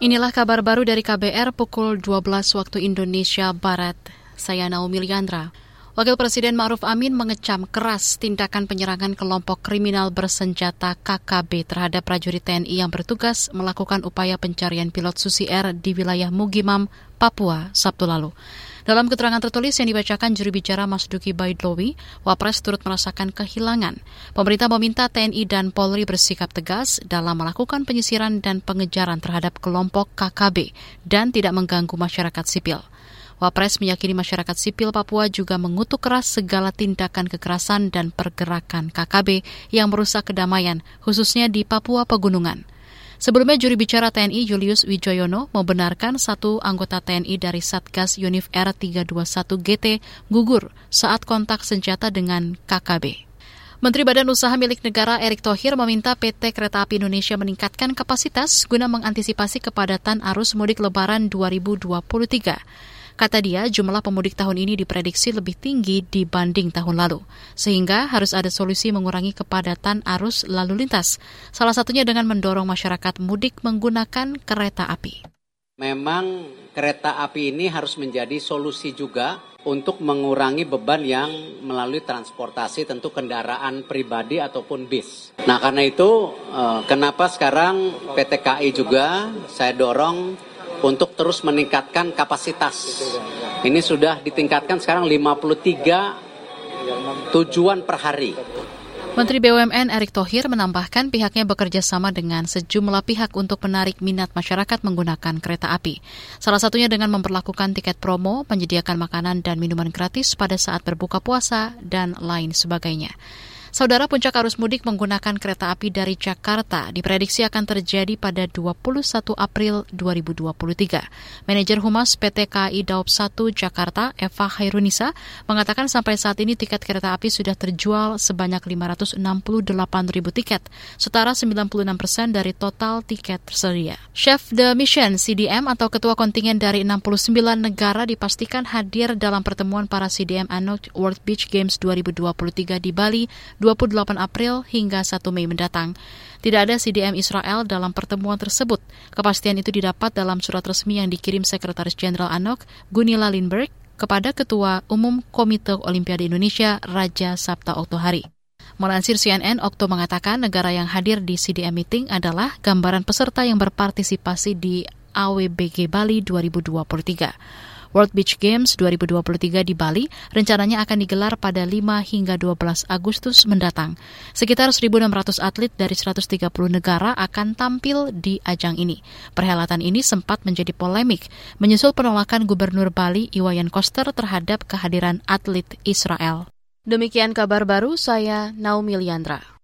Inilah kabar baru dari KBR pukul 12 waktu Indonesia Barat. Saya Naomi Liandra. Wakil Presiden Ma'ruf Amin mengecam keras tindakan penyerangan kelompok kriminal bersenjata KKB terhadap prajurit TNI yang bertugas melakukan upaya pencarian pilot Susi Air di wilayah Mugimam, Papua, Sabtu lalu. Dalam keterangan tertulis yang dibacakan juri bicara Mas Duki Baidlowi, Wapres turut merasakan kehilangan. Pemerintah meminta TNI dan Polri bersikap tegas dalam melakukan penyisiran dan pengejaran terhadap kelompok KKB dan tidak mengganggu masyarakat sipil. Wapres meyakini masyarakat sipil Papua juga mengutuk keras segala tindakan kekerasan dan pergerakan KKB yang merusak kedamaian, khususnya di Papua Pegunungan. Sebelumnya juri bicara TNI Julius Wijoyono membenarkan satu anggota TNI dari Satgas Yunif R321 GT gugur saat kontak senjata dengan KKB. Menteri Badan Usaha milik negara Erick Thohir meminta PT Kereta Api Indonesia meningkatkan kapasitas guna mengantisipasi kepadatan arus mudik lebaran 2023. Kata dia, jumlah pemudik tahun ini diprediksi lebih tinggi dibanding tahun lalu, sehingga harus ada solusi mengurangi kepadatan arus lalu lintas. Salah satunya dengan mendorong masyarakat mudik menggunakan kereta api. Memang kereta api ini harus menjadi solusi juga untuk mengurangi beban yang melalui transportasi tentu kendaraan pribadi ataupun bis. Nah karena itu eh, kenapa sekarang PT KAI juga saya dorong untuk terus meningkatkan kapasitas. Ini sudah ditingkatkan sekarang 53 tujuan per hari. Menteri BUMN Erick Thohir menambahkan pihaknya bekerja sama dengan sejumlah pihak untuk menarik minat masyarakat menggunakan kereta api. Salah satunya dengan memperlakukan tiket promo, menyediakan makanan dan minuman gratis pada saat berbuka puasa, dan lain sebagainya. Saudara puncak arus mudik menggunakan kereta api dari Jakarta diprediksi akan terjadi pada 21 April 2023. Manajer Humas PT KAI Daop 1 Jakarta, Eva Hairunisa, mengatakan sampai saat ini tiket kereta api sudah terjual sebanyak 568 ribu tiket, setara 96 persen dari total tiket tersedia. Chef de Mission CDM atau Ketua Kontingen dari 69 negara dipastikan hadir dalam pertemuan para CDM Anok World Beach Games 2023 di Bali 28 April hingga 1 Mei mendatang. Tidak ada CDM Israel dalam pertemuan tersebut. Kepastian itu didapat dalam surat resmi yang dikirim Sekretaris Jenderal ANOK, Gunilla Lindberg, kepada Ketua Umum Komite Olimpiade Indonesia, Raja Sabta Oktohari. Melansir CNN, Okto mengatakan negara yang hadir di CDM meeting adalah gambaran peserta yang berpartisipasi di AWBG Bali 2023. World Beach Games 2023 di Bali rencananya akan digelar pada 5 hingga 12 Agustus mendatang. Sekitar 1.600 atlet dari 130 negara akan tampil di ajang ini. Perhelatan ini sempat menjadi polemik, menyusul penolakan Gubernur Bali Iwayan Koster terhadap kehadiran atlet Israel. Demikian kabar baru saya Naomi Liandra.